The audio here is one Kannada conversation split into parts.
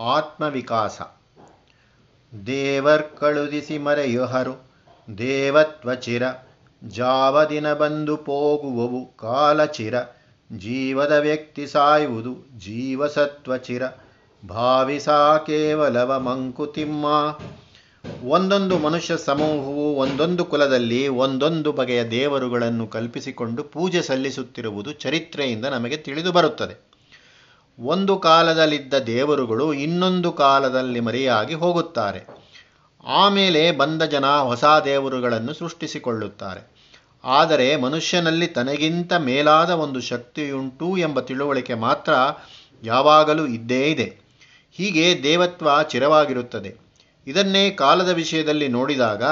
ಆತ್ಮವಿಕಾಸ. ದೇವರ್ ಕಳುದಿಸಿ ಮರೆಯುಹರು ದೇವತ್ವಚಿರ ಜಾವದಿನ ಬಂದು ಪೋಗುವವು ಕಾಲಚಿರ ಜೀವದ ವ್ಯಕ್ತಿ ಸಾಯುವುದು ಜೀವಸತ್ವಚಿರ ಭಾವಿಸಾ ಕೇವಲವ ಮಂಕುತಿಮ್ಮ ಒಂದೊಂದು ಮನುಷ್ಯ ಸಮೂಹವು ಒಂದೊಂದು ಕುಲದಲ್ಲಿ ಒಂದೊಂದು ಬಗೆಯ ದೇವರುಗಳನ್ನು ಕಲ್ಪಿಸಿಕೊಂಡು ಪೂಜೆ ಸಲ್ಲಿಸುತ್ತಿರುವುದು ಚರಿತ್ರೆಯಿಂದ ನಮಗೆ ತಿಳಿದು ಬರುತ್ತದೆ. ಒಂದು ಕಾಲದಲ್ಲಿದ್ದ ದೇವರುಗಳು ಇನ್ನೊಂದು ಕಾಲದಲ್ಲಿ ಮರೆಯಾಗಿ ಹೋಗುತ್ತಾರೆ. ಆಮೇಲೆ ಬಂದ ಜನ ಹೊಸ ದೇವರುಗಳನ್ನು ಸೃಷ್ಟಿಸಿಕೊಳ್ಳುತ್ತಾರೆ. ಆದರೆ ಮನುಷ್ಯನಲ್ಲಿ ತನಗಿಂತ ಮೇಲಾದ ಒಂದು ಶಕ್ತಿಯುಂಟು ಎಂಬ ತಿಳುವಳಿಕೆ ಮಾತ್ರ ಯಾವಾಗಲೂ ಇದ್ದೇ ಇದೆ. ಹೀಗೆ ದೇವತ್ವ ಚಿರವಾಗಿರುತ್ತದೆ. ಇದನ್ನೇ ಕಾಲದ ವಿಷಯದಲ್ಲಿ ನೋಡಿದಾಗ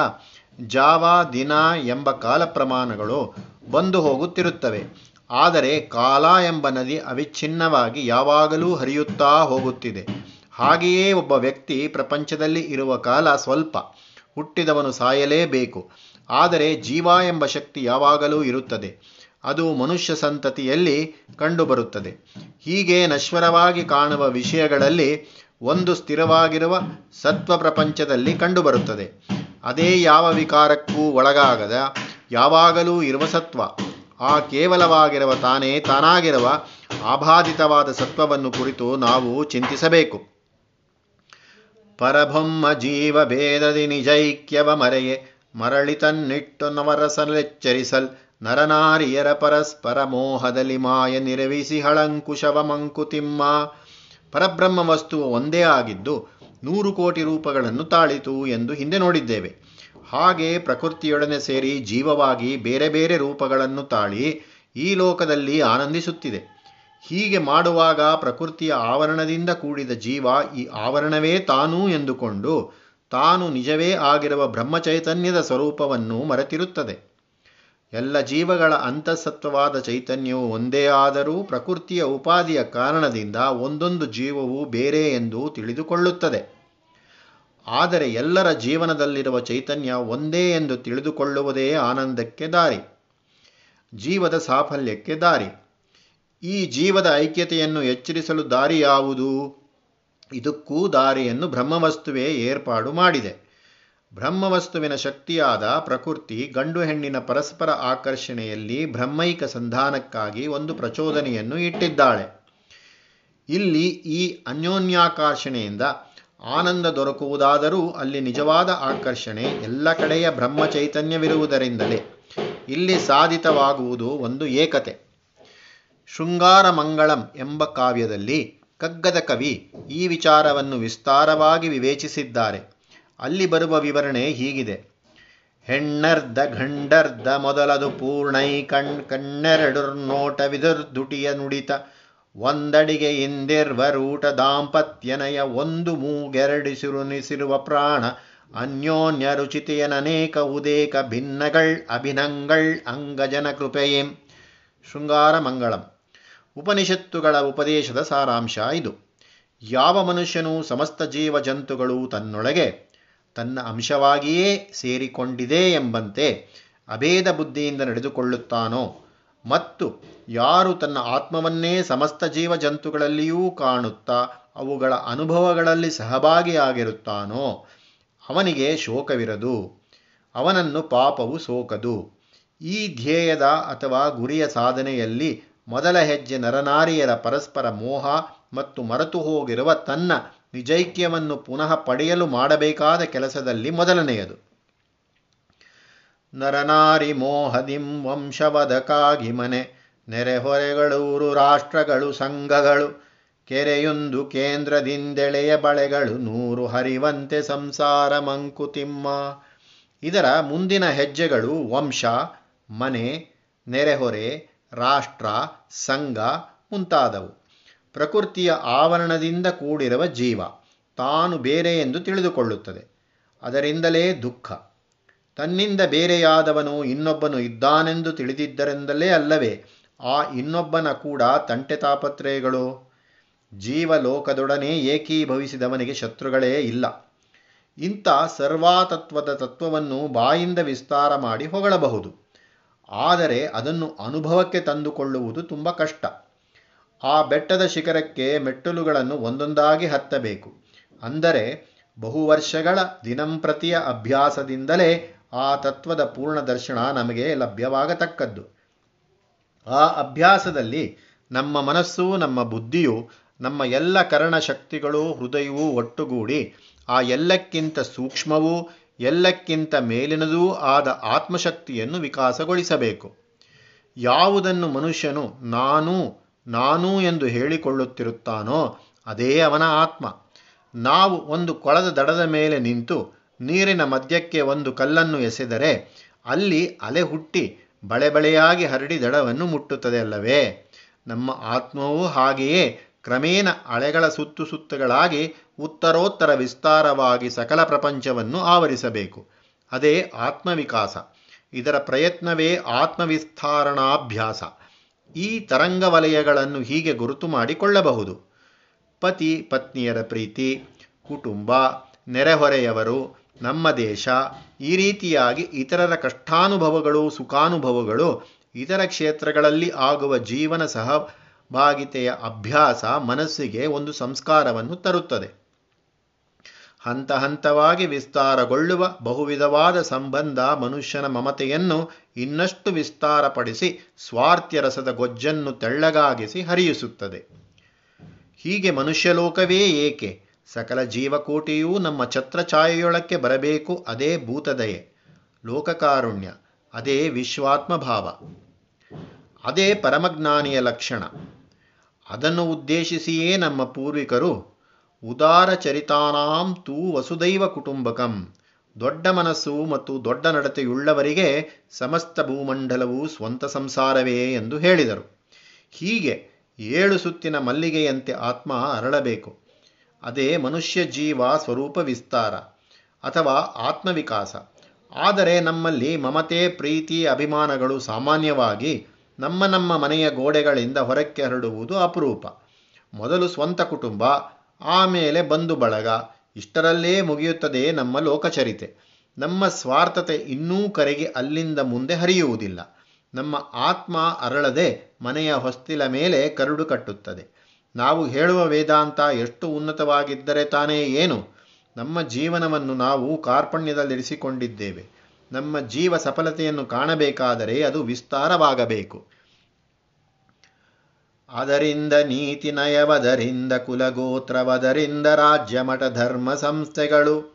ಜಾವ ದಿನ ಎಂಬ ಕಾಲ ಪ್ರಮಾಣಗಳು ಬಂದು ಹೋಗುತ್ತಿರುತ್ತವೆ. ಆದರೆ ಕಾಲ ಎಂಬ ನದಿ ಅವಿಚ್ಛಿನ್ನವಾಗಿ ಯಾವಾಗಲೂ ಹರಿಯುತ್ತಾ ಹೋಗುತ್ತಿದೆ. ಹಾಗೆಯೇ ಒಬ್ಬ ವ್ಯಕ್ತಿ ಪ್ರಪಂಚದಲ್ಲಿ ಇರುವ ಕಾಲ ಸ್ವಲ್ಪ, ಹುಟ್ಟಿದವನು ಸಾಯಲೇಬೇಕು. ಆದರೆ ಜೀವ ಎಂಬ ಶಕ್ತಿ ಯಾವಾಗಲೂ ಇರುತ್ತದೆ. ಅದು ಮನುಷ್ಯ ಸಂತತಿಯಲ್ಲಿ ಕಂಡುಬರುತ್ತದೆ. ಹೀಗೆ ನಶ್ವರವಾಗಿ ಕಾಣುವ ವಿಷಯಗಳಲ್ಲಿ ಒಂದು ಸ್ಥಿರವಾಗಿರುವ ಸತ್ವ ಪ್ರಪಂಚದಲ್ಲಿ ಕಂಡುಬರುತ್ತದೆ. ಅದೇ ಯಾವ ವಿಕಾರಕ್ಕೂ ಒಳಗಾಗದ, ಯಾವಾಗಲೂ ಇರುವ ಸತ್ವ ಆ ಕೇವಲವಾಗಿರುವ ತಾನೇ ತಾನಾಗಿರುವ ಆಭಾದಿತವಾದ ಸತ್ವವನ್ನು ಕುರಿತು ನಾವು ಚಿಂತಿಸಬೇಕು. ಪರಬ್ರಹ್ಮ ಜೀವ ಭೇದದಿ ನಿಜೈಕ್ಯವ ಮರೆಯೆ ಮರಳಿ ತನ್ನಿಟ್ಟು ನವರಸಲೆಚ್ಚರಿಸಲ್ ನರನಾರಿಯರ ಪರಸ್ಪರ ಮೋಹದಲ್ಲಿ ಮಾಯ ನಿರವಿಸಿ ಹಳಂಕುಶವ ಮಂಕುತಿಮ್ಮ. ಪರಬ್ರಹ್ಮ ವಸ್ತುವು ಒಂದೇ ಆಗಿದ್ದು ನೂರು ಕೋಟಿ ರೂಪಗಳನ್ನು ತಾಳಿತು ಎಂದು ಹಿಂದೆ ನೋಡಿದ್ದೇವೆ. ಹಾಗೆ ಪ್ರಕೃತಿಯೊಡನೆ ಸೇರಿ ಜೀವವಾಗಿ ಬೇರೆ ಬೇರೆ ರೂಪಗಳನ್ನು ತಾಳಿ ಈ ಲೋಕದಲ್ಲಿ ಆನಂದಿಸುತ್ತಿದೆ. ಹೀಗೆ ಮಾಡುವಾಗ ಪ್ರಕೃತಿಯ ಆವರಣದಿಂದ ಕೂಡಿದ ಜೀವ ಈ ಆವರಣವೇ ತಾನು ಎಂದುಕೊಂಡು ತಾನು ನಿಜವೇ ಆಗಿರುವ ಬ್ರಹ್ಮಚೈತನ್ಯದ ಸ್ವರೂಪವನ್ನು ಮರೆತಿರುತ್ತದೆ. ಎಲ್ಲ ಜೀವಗಳ ಅಂತಸತ್ವವಾದ ಚೈತನ್ಯವು ಒಂದೇ ಆದರೂ ಪ್ರಕೃತಿಯ ಉಪಾಧಿಯ ಕಾರಣದಿಂದ ಒಂದೊಂದು ಜೀವವು ಬೇರೆ ಎಂದು ತಿಳಿದುಕೊಳ್ಳುತ್ತದೆ. ಆದರೆ ಎಲ್ಲರ ಜೀವನದಲ್ಲಿರುವ ಚೈತನ್ಯ ಒಂದೇ ಎಂದು ತಿಳಿದುಕೊಳ್ಳುವುದೇ ಆನಂದಕ್ಕೆ ದಾರಿ, ಜೀವದ ಸಾಫಲ್ಯಕ್ಕೆ ದಾರಿ. ಈ ಜೀವದ ಐಕ್ಯತೆಯನ್ನು ಎಚ್ಚರಿಸಲು ದಾರಿ ಯಾವುದು? ಇದಕ್ಕೂ ದಾರಿಯನ್ನು ಬ್ರಹ್ಮವಸ್ತುವೇ ಏರ್ಪಾಡು ಮಾಡಿದೆ. ಬ್ರಹ್ಮವಸ್ತುವಿನ ಶಕ್ತಿಯಾದ ಪ್ರಕೃತಿ ಗಂಡು ಹೆಣ್ಣಿನ ಪರಸ್ಪರ ಆಕರ್ಷಣೆಯಲ್ಲಿ ಬ್ರಹ್ಮೈಕ ಸಂಧಾನಕ್ಕಾಗಿ ಒಂದು ಪ್ರಚೋದನೆಯನ್ನು ಇಟ್ಟಿದ್ದಾಳೆ. ಇಲ್ಲಿ ಈ ಅನ್ಯೋನ್ಯಾಕರ್ಷಣೆಯಿಂದ ಆನಂದ ದೊರಕುವುದಾದರೂ ಅಲ್ಲಿ ನಿಜವಾದ ಆಕರ್ಷಣೆ ಎಲ್ಲ ಕಡೆಯ ಬ್ರಹ್ಮ ಚೈತನ್ಯವಿರುವುದರಿಂದಲೇ ಇಲ್ಲಿ ಸಾಧಿತವಾಗುವುದು ಒಂದು ಏಕತೆ. ಶೃಂಗಾರ ಮಂಗಳಂ ಎಂಬ ಕಾವ್ಯದಲ್ಲಿ ಕಗ್ಗದ ಕವಿ ಈ ವಿಚಾರವನ್ನು ವಿಸ್ತಾರವಾಗಿ ವಿವೇಚಿಸಿದ್ದಾರೆ. ಅಲ್ಲಿ ಬರುವ ವಿವರಣೆ ಹೀಗಿದೆ. ಹೆಣ್ಣರ್ಧ ಗಂಡರ್ಧ ಮೊದಲದು ಪೂರ್ಣೈ ಕಣ್ ಕಣ್ಣೆರಡುರ್ ನೋಟವಿದುರ್ದುಟಿಯ ನುಡಿತ ಒಂದಡಿಗೆ ಇಂದಿರ್ವರೂಟ ದಾಂಪತ್ಯನಯ ಒಂದು ಮೂಗೆರಡಿಸಿರುನಿಸಿರುವ ಪ್ರಾಣ, ಅನ್ಯೋನ್ಯ ರುಚಿತೆಯನೇಕ ಉದೇಕ ಭಿನ್ನಗಳ್, ಅಭಿನಂಗಳ್, ಅಂಗಜನ ಕೃಪೆಯೇಂ. ಶೃಂಗಾರ ಮಂಗಳಂ. ಉಪನಿಷತ್ತುಗಳ ಉಪದೇಶದ ಸಾರಾಂಶ ಇದು. ಯಾವ ಮನುಷ್ಯನು ಸಮಸ್ತ ಜೀವ ಜಂತುಗಳು ತನ್ನೊಳಗೆ, ತನ್ನ ಅಂಶವಾಗಿಯೇ ಸೇರಿಕೊಂಡಿದೆ ಎಂಬಂತೆ ಅಭೇದ ಬುದ್ಧಿಯಿಂದ ನಡೆದುಕೊಳ್ಳುತ್ತಾನೋ? ಮತ್ತು ಯಾರು ತನ್ನ ಆತ್ಮವನ್ನೇ ಸಮಸ್ತ ಜೀವ ಜಂತುಗಳಲ್ಲಿಯೂ ಕಾಣುತ್ತಾ ಅವುಗಳ ಅನುಭವಗಳಲ್ಲಿ ಸಹಭಾಗಿಯಾಗಿರುತ್ತಾನೋ, ಅವನಿಗೆ ಶೋಕವಿರದು, ಅವನನ್ನು ಪಾಪವು ಸೋಕದು. ಈ ಧ್ಯೇಯದ ಅಥವಾ ಗುರಿಯ ಸಾಧನೆಯಲ್ಲಿ ಮೊದಲ ಹೆಜ್ಜೆ ನರನಾರಿಯರ ಪರಸ್ಪರ ಮೋಹ ಮತ್ತು ಮರೆತು ಹೋಗಿರುವ ತನ್ನ ನಿಜೈಕ್ಯವನ್ನು ಪುನಃ ಪಡೆಯಲು ಮಾಡಬೇಕಾದ ಕೆಲಸದಲ್ಲಿ ಮೊದಲನೆಯದು. ನರನಾರಿ ಮೋಹದಿಂ ವಂಶವದಕಾಗಿ ಮನೆ. ನೆರೆಹೊರೆಗಳೂರು ರಾಷ್ಟ್ರಗಳು, ಸಂಘಗಳು. ಕೆರೆಯೊಂದು ಕೇಂದ್ರದಿಂದೆಳೆಯ ಬಳೆಗಳು, ನೂರು ಹರಿವಂತೆ ಸಂಸಾರ ಮಂಕುತಿಮ್ಮ. ಇದರ ಮುಂದಿನ ಹೆಜ್ಜೆಗಳು ವಂಶ, ಮನೆ ನೆರೆಹೊರೆ ರಾಷ್ಟ್ರ, ಸಂಘ ಮುಂತಾದವು. ಪ್ರಕೃತಿಯ ಆವರಣದಿಂದ ಕೂಡಿರುವ ಜೀವ ತಾನು ಬೇರೆ ಎಂದು ತಿಳಿದುಕೊಳ್ಳುತ್ತದೆ. ಅದರಿಂದಲೇ ದುಃಖ. ತನ್ನಿಂದ ಬೇರೆಯಾದವನು ಇನ್ನೊಬ್ಬನು ಇದ್ದಾನೆಂದು ತಿಳಿದಿದ್ದರಿಂದಲೇ ಅಲ್ಲವೇ, ಆ ಇನ್ನೊಬ್ಬನ ಕೂಡ ತಂಟೆ ತಾಪತ್ರಯಗಳು. ಜೀವಲೋಕದೊಡನೆ ಏಕೀಭವಿಸಿದವನಿಗೆ ಶತ್ರುಗಳೇ ಇಲ್ಲ. ಇಂಥ ಸರ್ವಾತತ್ವದ ತತ್ವವನ್ನು ಬಾಯಿಂದ ವಿಸ್ತಾರ ಮಾಡಿ ಹೊಗಳಬಹುದು. ಆದರೆ ಅದನ್ನು ಅನುಭವಕ್ಕೆ ತಂದುಕೊಳ್ಳುವುದು ತುಂಬ ಕಷ್ಟ. ಆ ಬೆಟ್ಟದ ಶಿಖರಕ್ಕೆ ಮೆಟ್ಟಲುಗಳನ್ನು ಒಂದೊಂದಾಗಿ ಹತ್ತಬೇಕು. ಅಂದರೆ ಬಹು ವರ್ಷಗಳ ದಿನಂಪ್ರತಿಯ ಅಭ್ಯಾಸದಿಂದಲೇ ಆ ತತ್ವದ ಪೂರ್ಣ ದರ್ಶನ ನಮಗೆ ಲಭ್ಯವಾಗತಕ್ಕದ್ದು. ಆ ಅಭ್ಯಾಸದಲ್ಲಿ ನಮ್ಮ ಮನಸ್ಸು, ನಮ್ಮ ಬುದ್ಧಿಯು, ನಮ್ಮ ಎಲ್ಲ ಕರ್ಣ ಶಕ್ತಿಗಳು, ಹೃದಯವೂ ಒಟ್ಟುಗೂಡಿ ಆ ಎಲ್ಲಕ್ಕಿಂತ ಸೂಕ್ಷ್ಮವೂ, ಎಲ್ಲಕ್ಕಿಂತ ಮೇಲಿನದೂ ಆದ ಆತ್ಮಶಕ್ತಿಯನ್ನು ವಿಕಾಸಗೊಳಿಸಬೇಕು. ಯಾವುದನ್ನು ಮನುಷ್ಯನು ನಾನು ನಾನು ಎಂದು ಹೇಳಿಕೊಳ್ಳುತ್ತಿರುತ್ತಾನೋ, ಅದೇ ಅವನ ಆತ್ಮ. ನಾವು ಒಂದು ಕೊಳದ ದಡದ ಮೇಲೆ ನಿಂತು ನೀರಿನ ಮಧ್ಯಕ್ಕೆ ಒಂದು ಕಲ್ಲನ್ನು ಎಸೆದರೆ ಅಲ್ಲಿ ಅಲೆ ಹುಟ್ಟಿ ಬಳೆಬಳೆಯಾಗಿ ಹರಡಿ ದಡವನ್ನು ಮುಟ್ಟುತ್ತದೆ ಅಲ್ಲವೇ? ನಮ್ಮ ಆತ್ಮವೂ ಹಾಗೆಯೇ ಕ್ರಮೇಣ ಅಲೆಗಳ ಸುತ್ತು ಸುತ್ತುಗಳಾಗಿ ಉತ್ತರೋತ್ತರ ವಿಸ್ತಾರವಾಗಿ ಸಕಲ ಪ್ರಪಂಚವನ್ನು ಆವರಿಸಬೇಕು. ಅದೇ ಆತ್ಮವಿಕಾಸ. ಇದರ ಪ್ರಯತ್ನವೇ ಆತ್ಮವಿಸ್ತಾರಣಾಭ್ಯಾಸ. ಈ ತರಂಗ ವಲಯಗಳನ್ನು ಹೀಗೆ ಗುರುತು ಮಾಡಿಕೊಳ್ಳಬಹುದು. ಪತಿ ಪತ್ನಿಯರ ಪ್ರೀತಿ, ಕುಟುಂಬ, ನೆರೆಹೊರೆಯವರು ನಮ್ಮ ದೇಶ ಈ ರೀತಿಯಾಗಿ ಇತರರ ಕಷ್ಟಾನುಭವಗಳು, ಸುಖಾನುಭವಗಳು ಇತರ ಕ್ಷೇತ್ರಗಳಲ್ಲಿ ಆಗುವ ಜೀವನ ಸಹಭಾಗಿತೆಯ ಅಭ್ಯಾಸ ಮನಸ್ಸಿಗೆ ಒಂದು ಸಂಸ್ಕಾರವನ್ನು ತರುತ್ತದೆ. ಹಂತ ಹಂತವಾಗಿ ವಿಸ್ತಾರಗೊಳ್ಳುವ ಬಹುವಿಧವಾದ ಸಂಬಂಧ ಮನುಷ್ಯನ ಮಮತೆಯನ್ನು ಇನ್ನಷ್ಟು ವಿಸ್ತಾರಪಡಿಸಿ ಸ್ವಾರ್ಥ್ಯ ರಸದ ಗೊಜ್ಜನ್ನು ತೆಳ್ಳಗಾಗಿಸಿ ಹರಿಯಿಸುತ್ತದೆ. ಹೀಗೆ ಮನುಷ್ಯಲೋಕವೇ ಏಕೆ? ಸಕಲ ಜೀವಕೋಟಿಯೂ ನಮ್ಮ ಛತ್ರಛಾಯೆಯೊಳಕ್ಕೆ ಬರಬೇಕು ಅದೇ ಭೂತದಯೆ. ಲೋಕಕಾರುಣ್ಯ, ಅದೇ ವಿಶ್ವಾತ್ಮಭಾವ. ಅದೇ ಪರಮಜ್ಞಾನಿಯ ಲಕ್ಷಣ. ಅದನ್ನು ಉದ್ದೇಶಿಸಿಯೇ ನಮ್ಮ ಪೂರ್ವಿಕರು, ಉದಾರ ಚರಿತಾನಾಂ ತೂ ವಸುದೈವ ಕುಟುಂಬಕಂ. ದೊಡ್ಡ ಮನಸ್ಸು ಮತ್ತು ದೊಡ್ಡ ನಡತೆಯುಳ್ಳವರಿಗೆ ಸಮಸ್ತ ಭೂಮಂಡಲವು ಸ್ವಂತ ಸಂಸಾರವೇ ಎಂದು ಹೇಳಿದರು. ಹೀಗೆ ಏಳು ಸುತ್ತಿನ ಮಲ್ಲಿಗೆಯಂತೆ ಆತ್ಮ ಅರಳಬೇಕು. ಅದೇ ಮನುಷ್ಯ ಜೀವ ಸ್ವರೂಪ ವಿಸ್ತಾರ ಅಥವಾ ಆತ್ಮವಿಕಾಸ. ಆದರೆ ನಮ್ಮಲ್ಲಿ ಮಮತೆ, ಪ್ರೀತಿ, ಅಭಿಮಾನಗಳು ಸಾಮಾನ್ಯವಾಗಿ ನಮ್ಮ ನಮ್ಮ ಮನೆಯ ಗೋಡೆಗಳಿಂದ ಹೊರಕ್ಕೆ ಹರಡುವುದು ಅಪರೂಪ. ಮೊದಲು ಸ್ವಂತ ಕುಟುಂಬ, ಆಮೇಲೆ ಬಂಧು ಬಳಗ, ಇಷ್ಟರಲ್ಲೇ ಮುಗಿಯುತ್ತದೆ ನಮ್ಮ ಲೋಕಚರಿತೆ. ನಮ್ಮ ಸ್ವಾರ್ಥತೆ ಇನ್ನೂ ಕರೆಗೆ ಅಲ್ಲಿಂದ ಮುಂದೆ ಹರಿಯುವುದಿಲ್ಲ. ನಮ್ಮ ಆತ್ಮ ಅರಳದೆ ಮನೆಯ ಹೊಸ್ತಿಲ ಮೇಲೆ ಕರುಡು ಕಟ್ಟುತ್ತದೆ. ನಾವು ಹೇಳುವ ವೇದಾಂತ ಎಷ್ಟು ಉನ್ನತವಾಗಿದ್ದರೆ ತಾನೇ ಏನು? ನಮ್ಮ ಜೀವನವನ್ನು ನಾವು ಕಾರ್ಪಣ್ಯದಲ್ಲಿರಿಸಿಕೊಂಡಿದ್ದೇವೆ. ನಮ್ಮ ಜೀವ ಸಫಲತೆಯನ್ನು ಕಾಣಬೇಕಾದರೆ ಅದು ವಿಸ್ತಾರವಾಗಬೇಕು. ಅದರಿಂದ ನೀತಿ ನಯವದರಿಂದ ಕುಲಗೋತ್ರವದರಿಂದ ರಾಜ್ಯ ಮಠ ಧರ್ಮ ಸಂಸ್ಥೆಗಳು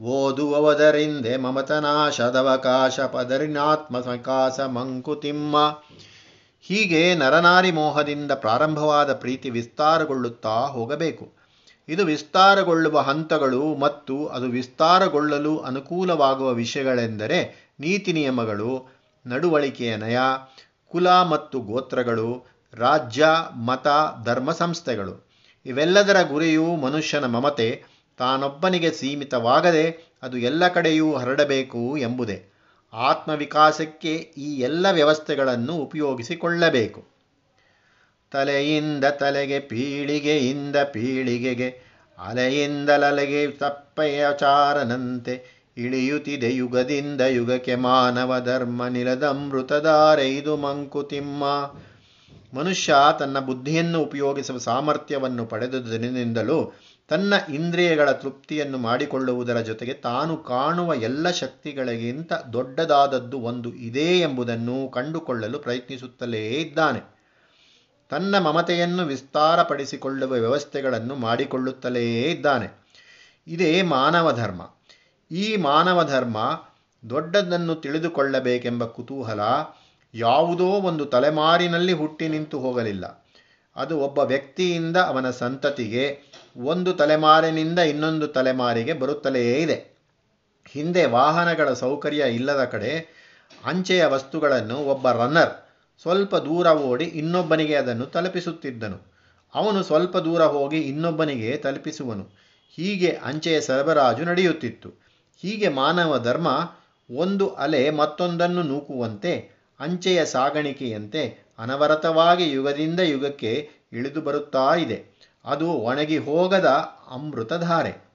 ಓದುವವದರಿಂದೆ ಮಮತನಾಶದವಕಾಶ ಪದರಿನಾತ್ಮ ವಿಕಾಸ ಮಂಕುತಿಮ್ಮ ಹೀಗೆ ನರನಾರಿ ಮೋಹದಿಂದ ಪ್ರಾರಂಭವಾದ ಪ್ರೀತಿ ವಿಸ್ತಾರಗೊಳ್ಳುತ್ತಾ ಹೋಗಬೇಕು. ಇದು ವಿಸ್ತಾರಗೊಳ್ಳುವ ಹಂತಗಳು ಮತ್ತು ಅದು ವಿಸ್ತಾರಗೊಳ್ಳಲು ಅನುಕೂಲವಾಗುವ ವಿಷಯಗಳೆಂದರೆ ನೀತಿ ನಿಯಮಗಳು, ನಡುವಳಿಕೆಯ ನಯ, ಕುಲ ಮತ್ತು ಗೋತ್ರಗಳು, ರಾಜ್ಯ, ಮತ, ಧರ್ಮ ಸಂಸ್ಥೆಗಳು. ಇವೆಲ್ಲದರ ಗುರಿಯು ಮನುಷ್ಯನ ಮಮತೆ, ತಾನೊಬ್ಬನಿಗೆ ಸೀಮಿತವಾಗದೆ ಅದು ಎಲ್ಲ ಕಡೆಯೂ ಹರಡಬೇಕು ಎಂಬುದೇ. ಆತ್ಮವಿಕಾಸಕ್ಕೆ ಈ ಎಲ್ಲ ವ್ಯವಸ್ಥೆಗಳನ್ನು ಉಪಯೋಗಿಸಿಕೊಳ್ಳಬೇಕು. ತಲೆಯಿಂದ ತಲೆಗೆ, ಪೀಳಿಗೆಯಿಂದ ಪೀಳಿಗೆಗೆ ಅಲೆಯಿಂದಲಲೆಗೆ ತಪ್ಪೆಯಚಾರನಂತೆ ಇಳಿಯುತ್ತಿದೆ ಯುಗದಿಂದ ಯುಗಕ್ಕೆ ಮಾನವ ಧರ್ಮ ನಿಲದಮೃತಧಾರೆಯ್ದು ಮಂಕುತಿಮ್ಮ. ಮನುಷ್ಯ ತನ್ನ ಬುದ್ಧಿಯನ್ನು ಉಪಯೋಗಿಸುವ ಸಾಮರ್ಥ್ಯವನ್ನು ಪಡೆದುದರಿಂದಲೂ ತನ್ನ ಇಂದ್ರಿಯಗಳ ತೃಪ್ತಿಯನ್ನು ಮಾಡಿಕೊಳ್ಳುವುದರ ಜೊತೆಗೆ ತಾನು ಕಾಣುವ ಎಲ್ಲ ಶಕ್ತಿಗಳಿಗಿಂತ ದೊಡ್ಡದಾದದ್ದು ಒಂದು ಇದೆ ಎಂಬುದನ್ನು ಕಂಡುಕೊಳ್ಳಲು ಪ್ರಯತ್ನಿಸುತ್ತಲೇ ಇದ್ದಾನೆ. ತನ್ನ ಮಮತೆಯನ್ನು ವಿಸ್ತಾರಪಡಿಸಿಕೊಳ್ಳುವ ವ್ಯವಸ್ಥೆಗಳನ್ನು ಮಾಡಿಕೊಳ್ಳುತ್ತಲೇ ಇದ್ದಾನೆ. ಇದೇ ಮಾನವ ಧರ್ಮ. ಈ ಮಾನವ ಧರ್ಮ ದೊಡ್ಡದನ್ನು ತಿಳಿದುಕೊಳ್ಳಬೇಕೆಂಬ ಕುತೂಹಲ ಯಾವುದೋ ಒಂದು ತಲೆಮಾರಿನಲ್ಲಿ ಹುಟ್ಟಿ ನಿಂತು ಹೋಗಲಿಲ್ಲ. ಅದು ಒಬ್ಬ ವ್ಯಕ್ತಿಯಿಂದ ಅವನ ಸಂತತಿಗೆ ಒಂದು ತಲೆಮಾರಿನಿಂದ ಇನ್ನೊಂದು ತಲೆಮಾರಿಗೆ ಬರುತ್ತಲೇ ಇದೆ. ಹಿಂದೆ ವಾಹನಗಳ ಸೌಕರ್ಯ ಇಲ್ಲದ ಕಡೆ ಅಂಚೆಯ ವಸ್ತುಗಳನ್ನು ಒಬ್ಬ ರನ್ನರ್ ಸ್ವಲ್ಪ ದೂರ ಓಡಿ ಇನ್ನೊಬ್ಬನಿಗೆ ಅದನ್ನು ತಲುಪಿಸುತ್ತಿದ್ದನು. ಅವನು ಸ್ವಲ್ಪ ದೂರ ಹೋಗಿ ಇನ್ನೊಬ್ಬನಿಗೆ ತಲುಪಿಸುವನು. ಹೀಗೆ ಅಂಚೆಯ ಸರಬರಾಜು ನಡೆಯುತ್ತಿತ್ತು. ಹೀಗೆ ಮಾನವ ಧರ್ಮ ಒಂದು ಅಲೆ ಮತ್ತೊಂದನ್ನು ನೂಕುವಂತೆ, ಅಂಚೆಯ ಸಾಗಾಣಿಕೆಯಂತೆ ಅನವರತವಾಗಿ ಯುಗದಿಂದ ಯುಗಕ್ಕೆ ಇಳಿದು ಬರುತ್ತಾ ಇದೆ. ಅದು ಒಣಗಿ ಹೋಗದ ಅಮೃತಧಾರೆ.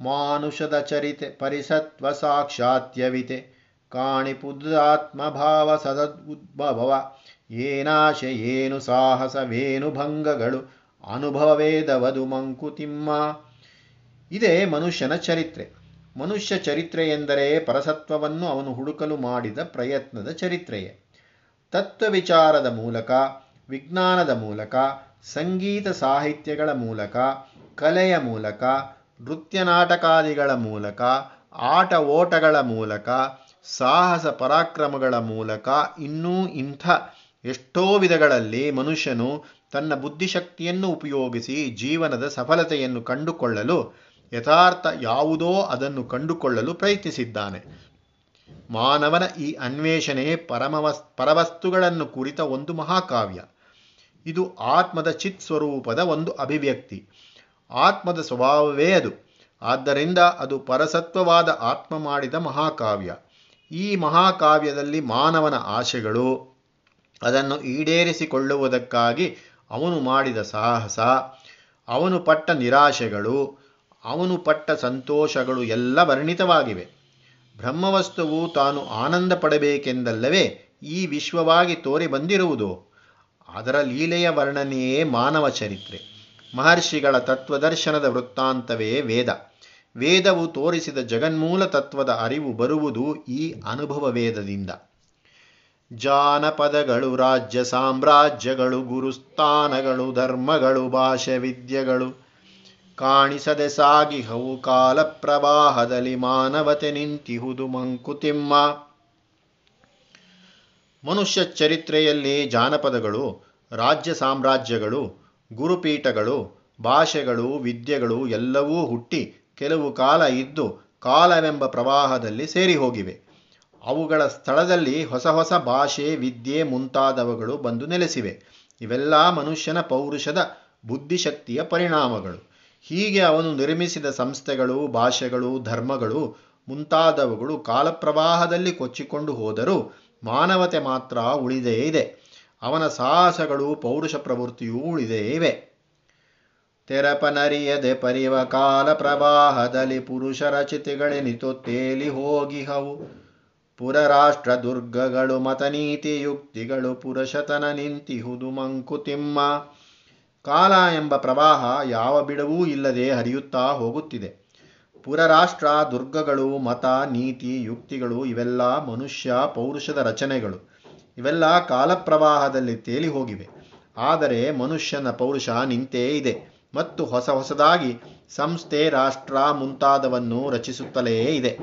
ಮಾನುಷದ ಚರಿತೆ ಪರಿಸತ್ವ ಸಾಕ್ಷಾತ್ಯವಿತೆ. ಕಾಣಿಪುದಾತ್ಮಭಾವ ಉದ್ಭವ ಏನಾಶೆ, ಏನು ಸಾಹಸವೇನು ಭಂಗಗಳು ಅನುಭವವೇದವದು ಮಂಕುತಿಮ್ಮ. ಇದೇ ಮನುಷ್ಯನ ಚರಿತ್ರೆ. ಮನುಷ್ಯ ಚರಿತ್ರೆ ಎಂದರೆ ಪರಸತ್ವವನ್ನು ಅವನು ಹುಡುಕಲು ಮಾಡಿದ ಪ್ರಯತ್ನದ ಚರಿತ್ರೆಯೇ. ತತ್ವ ವಿಚಾರದ ಮೂಲಕ, ವಿಜ್ಞಾನದ ಮೂಲಕ ಸಂಗೀತ ಸಾಹಿತ್ಯಗಳ ಮೂಲಕ, ಕಲೆಯ ಮೂಲಕ, ನೃತ್ಯ ನಾಟಕಾದಿಗಳ ಮೂಲಕ, ಆಟ ಓಟಗಳ ಮೂಲಕ, ಸಾಹಸ ಪರಾಕ್ರಮಗಳ ಮೂಲಕ ಇನ್ನೂ ಇಂಥ ಎಷ್ಟೋ ವಿಧಗಳಲ್ಲಿ ಮನುಷ್ಯನು ತನ್ನ ಬುದ್ಧಿಶಕ್ತಿಯನ್ನು ಉಪಯೋಗಿಸಿ ಜೀವನದ ಸಫಲತೆಯನ್ನು ಕಂಡುಕೊಳ್ಳಲು, ಯಥಾರ್ಥ ಯಾವುದೋ ಅದನ್ನು ಕಂಡುಕೊಳ್ಳಲು ಪ್ರಯತ್ನಿಸಿದ್ದಾನೆ. ಮಾನವನ ಈ ಅನ್ವೇಷಣೆ ಪರಮವಸ್, ಪರವಸ್ತುಗಳನ್ನು ಕುರಿತ ಒಂದು ಮಹಾಕಾವ್ಯ. ಇದು ಆತ್ಮದ ಚಿತ್ ಸ್ವರೂಪದ ಒಂದು ಅಭಿವ್ಯಕ್ತಿ. ಆತ್ಮದ ಸ್ವಭಾವವೇ ಅದು. ಆದ್ದರಿಂದ ಅದು ಪರಸತ್ವವಾದ ಆತ್ಮ ಮಾಡಿದ ಮಹಾಕಾವ್ಯ. ಈ ಮಹಾಕಾವ್ಯದಲ್ಲಿ ಮಾನವನ ಆಶೆಗಳು ಅದನ್ನು ಈಡೇರಿಸಿಕೊಳ್ಳುವುದಕ್ಕಾಗಿ ಅವನು ಮಾಡಿದ ಸಾಹಸ, ಅವನು ಪಟ್ಟ ನಿರಾಶೆಗಳು, ಅವನು ಪಟ್ಟ ಸಂತೋಷಗಳು ಎಲ್ಲ ವರ್ಣಿತವಾಗಿವೆ. ಬ್ರಹ್ಮವಸ್ತುವು ತಾನು ಆನಂದ ಪಡಬೇಕೆಂದಲ್ಲವೇ ಈ ವಿಶ್ವವಾಗಿ ತೋರಿ ಬಂದಿರುವುದು ಅದರ ಲೀಲೆಯ ವರ್ಣನೆಯೇ ಮಾನವ ಚರಿತ್ರೆ. ಮಹರ್ಷಿಗಳ ತತ್ವದರ್ಶನದ ವೃತ್ತಾಂತವೇ ವೇದ. ವೇದವು ತೋರಿಸಿದ ಜಗನ್ಮೂಲ ತತ್ವದ ಅರಿವು ಬರುವುದು ಈ ಅನುಭವ ವೇದದಿಂದ. ಜಾನಪದಗಳು, ರಾಜ್ಯ ಸಾಮ್ರಾಜ್ಯಗಳು, ಗುರುಸ್ಥಾನಗಳು, ಧರ್ಮಗಳು, ಭಾಷೆ ವಿದ್ಯೆಗಳು. ಕಾಣಿಸದೆ ಸಾಗಿಹವು ಕಾಲ ಪ್ರವಾಹದಲ್ಲಿ ಮಾನವತೆ ನಿಂತಿಹುದು ಮಂಕುತಿಮ್ಮ. ಮನುಷ್ಯ ಚರಿತ್ರೆಯಲ್ಲಿ ಜಾನಪದಗಳು, ರಾಜ್ಯ ಸಾಮ್ರಾಜ್ಯಗಳು, ಗುರುಪೀಠಗಳು, ಭಾಷೆಗಳು, ವಿದ್ಯೆಗಳು ಎಲ್ಲವೂ ಹುಟ್ಟಿ ಕೆಲವು ಕಾಲ ಇದ್ದು ಕಾಲವೆಂಬ ಪ್ರವಾಹದಲ್ಲಿ ಸೇರಿ ಹೋಗಿವೆ. ಅವುಗಳ ಸ್ಥಳದಲ್ಲಿ ಹೊಸ ಹೊಸ ಭಾಷೆ, ವಿದ್ಯೆ ಮುಂತಾದವುಗಳು ಬಂದು ನೆಲೆಸಿವೆ. ಇವೆಲ್ಲ ಮನುಷ್ಯನ ಪೌರುಷದ ಬುದ್ಧಿಶಕ್ತಿಯ ಪರಿಣಾಮಗಳು. ಹೀಗೆ ಅವನು ನಿರ್ಮಿಸಿದ ಸಂಸ್ಥೆಗಳು, ಭಾಷೆಗಳು, ಧರ್ಮಗಳು ಮುಂತಾದವುಗಳು ಕಾಲಪ್ರವಾಹದಲ್ಲಿ ಕೊಚ್ಚಿಕೊಂಡು ಹೋದರೂ ಮಾನವತೆ ಮಾತ್ರ ಉಳಿದೇ ಇದೆ. ಅವನ ಸಾಹಸಗಳು ಪೌರುಷ ಪ್ರವೃತ್ತಿಯೂ ಉಳಿದೇ ಇವೆ. ತೆರಪನರಿಯದೆ ಪರಿವ ಕಾಲ ಪ್ರವಾಹದಲ್ಲಿ ಪುರುಷ ರಚಿತೆಗಳೆನಿತು ತೇಲಿ ಹೋಗಿಹವು. ಪುರರಾಷ್ಟ್ರ ದುರ್ಗಗಳು ಮತನೀತಿ ಯುಕ್ತಿಗಳು ಪುರುಷತನ ನಿಂತಿಹುದು ಮಂಕುತಿಮ್ಮ ಕಾಲ ಎಂಬ ಪ್ರವಾಹ ಯಾವ ಬಿಡವೂ ಇಲ್ಲದೆ ಹರಿಯುತ್ತಾ ಹೋಗುತ್ತಿದೆ. ಪುರರಾಷ್ಟ್ರ, ದುರ್ಗಗಳು, ಮತ, ನೀತಿ, ಯುಕ್ತಿಗಳು ಇವೆಲ್ಲ ಮನುಷ್ಯ ಪೌರುಷದ ರಚನೆಗಳು. ಇವೆಲ್ಲ ಕಾಲಪ್ರವಾಹದಲ್ಲಿ ತೇಲಿ ಹೋಗಿವೆ. ಆದರೆ ಮನುಷ್ಯನ ಪೌರುಷ ನಿಂತೇ ಇದೆ ಮತ್ತು ಹೊಸ ಹೊಸದಾಗಿ ಸಂಸ್ಥೆ, ರಾಷ್ಟ್ರ ಮುಂತಾದವನ್ನು ರಚಿಸುತ್ತಲೇ ಇದೆ.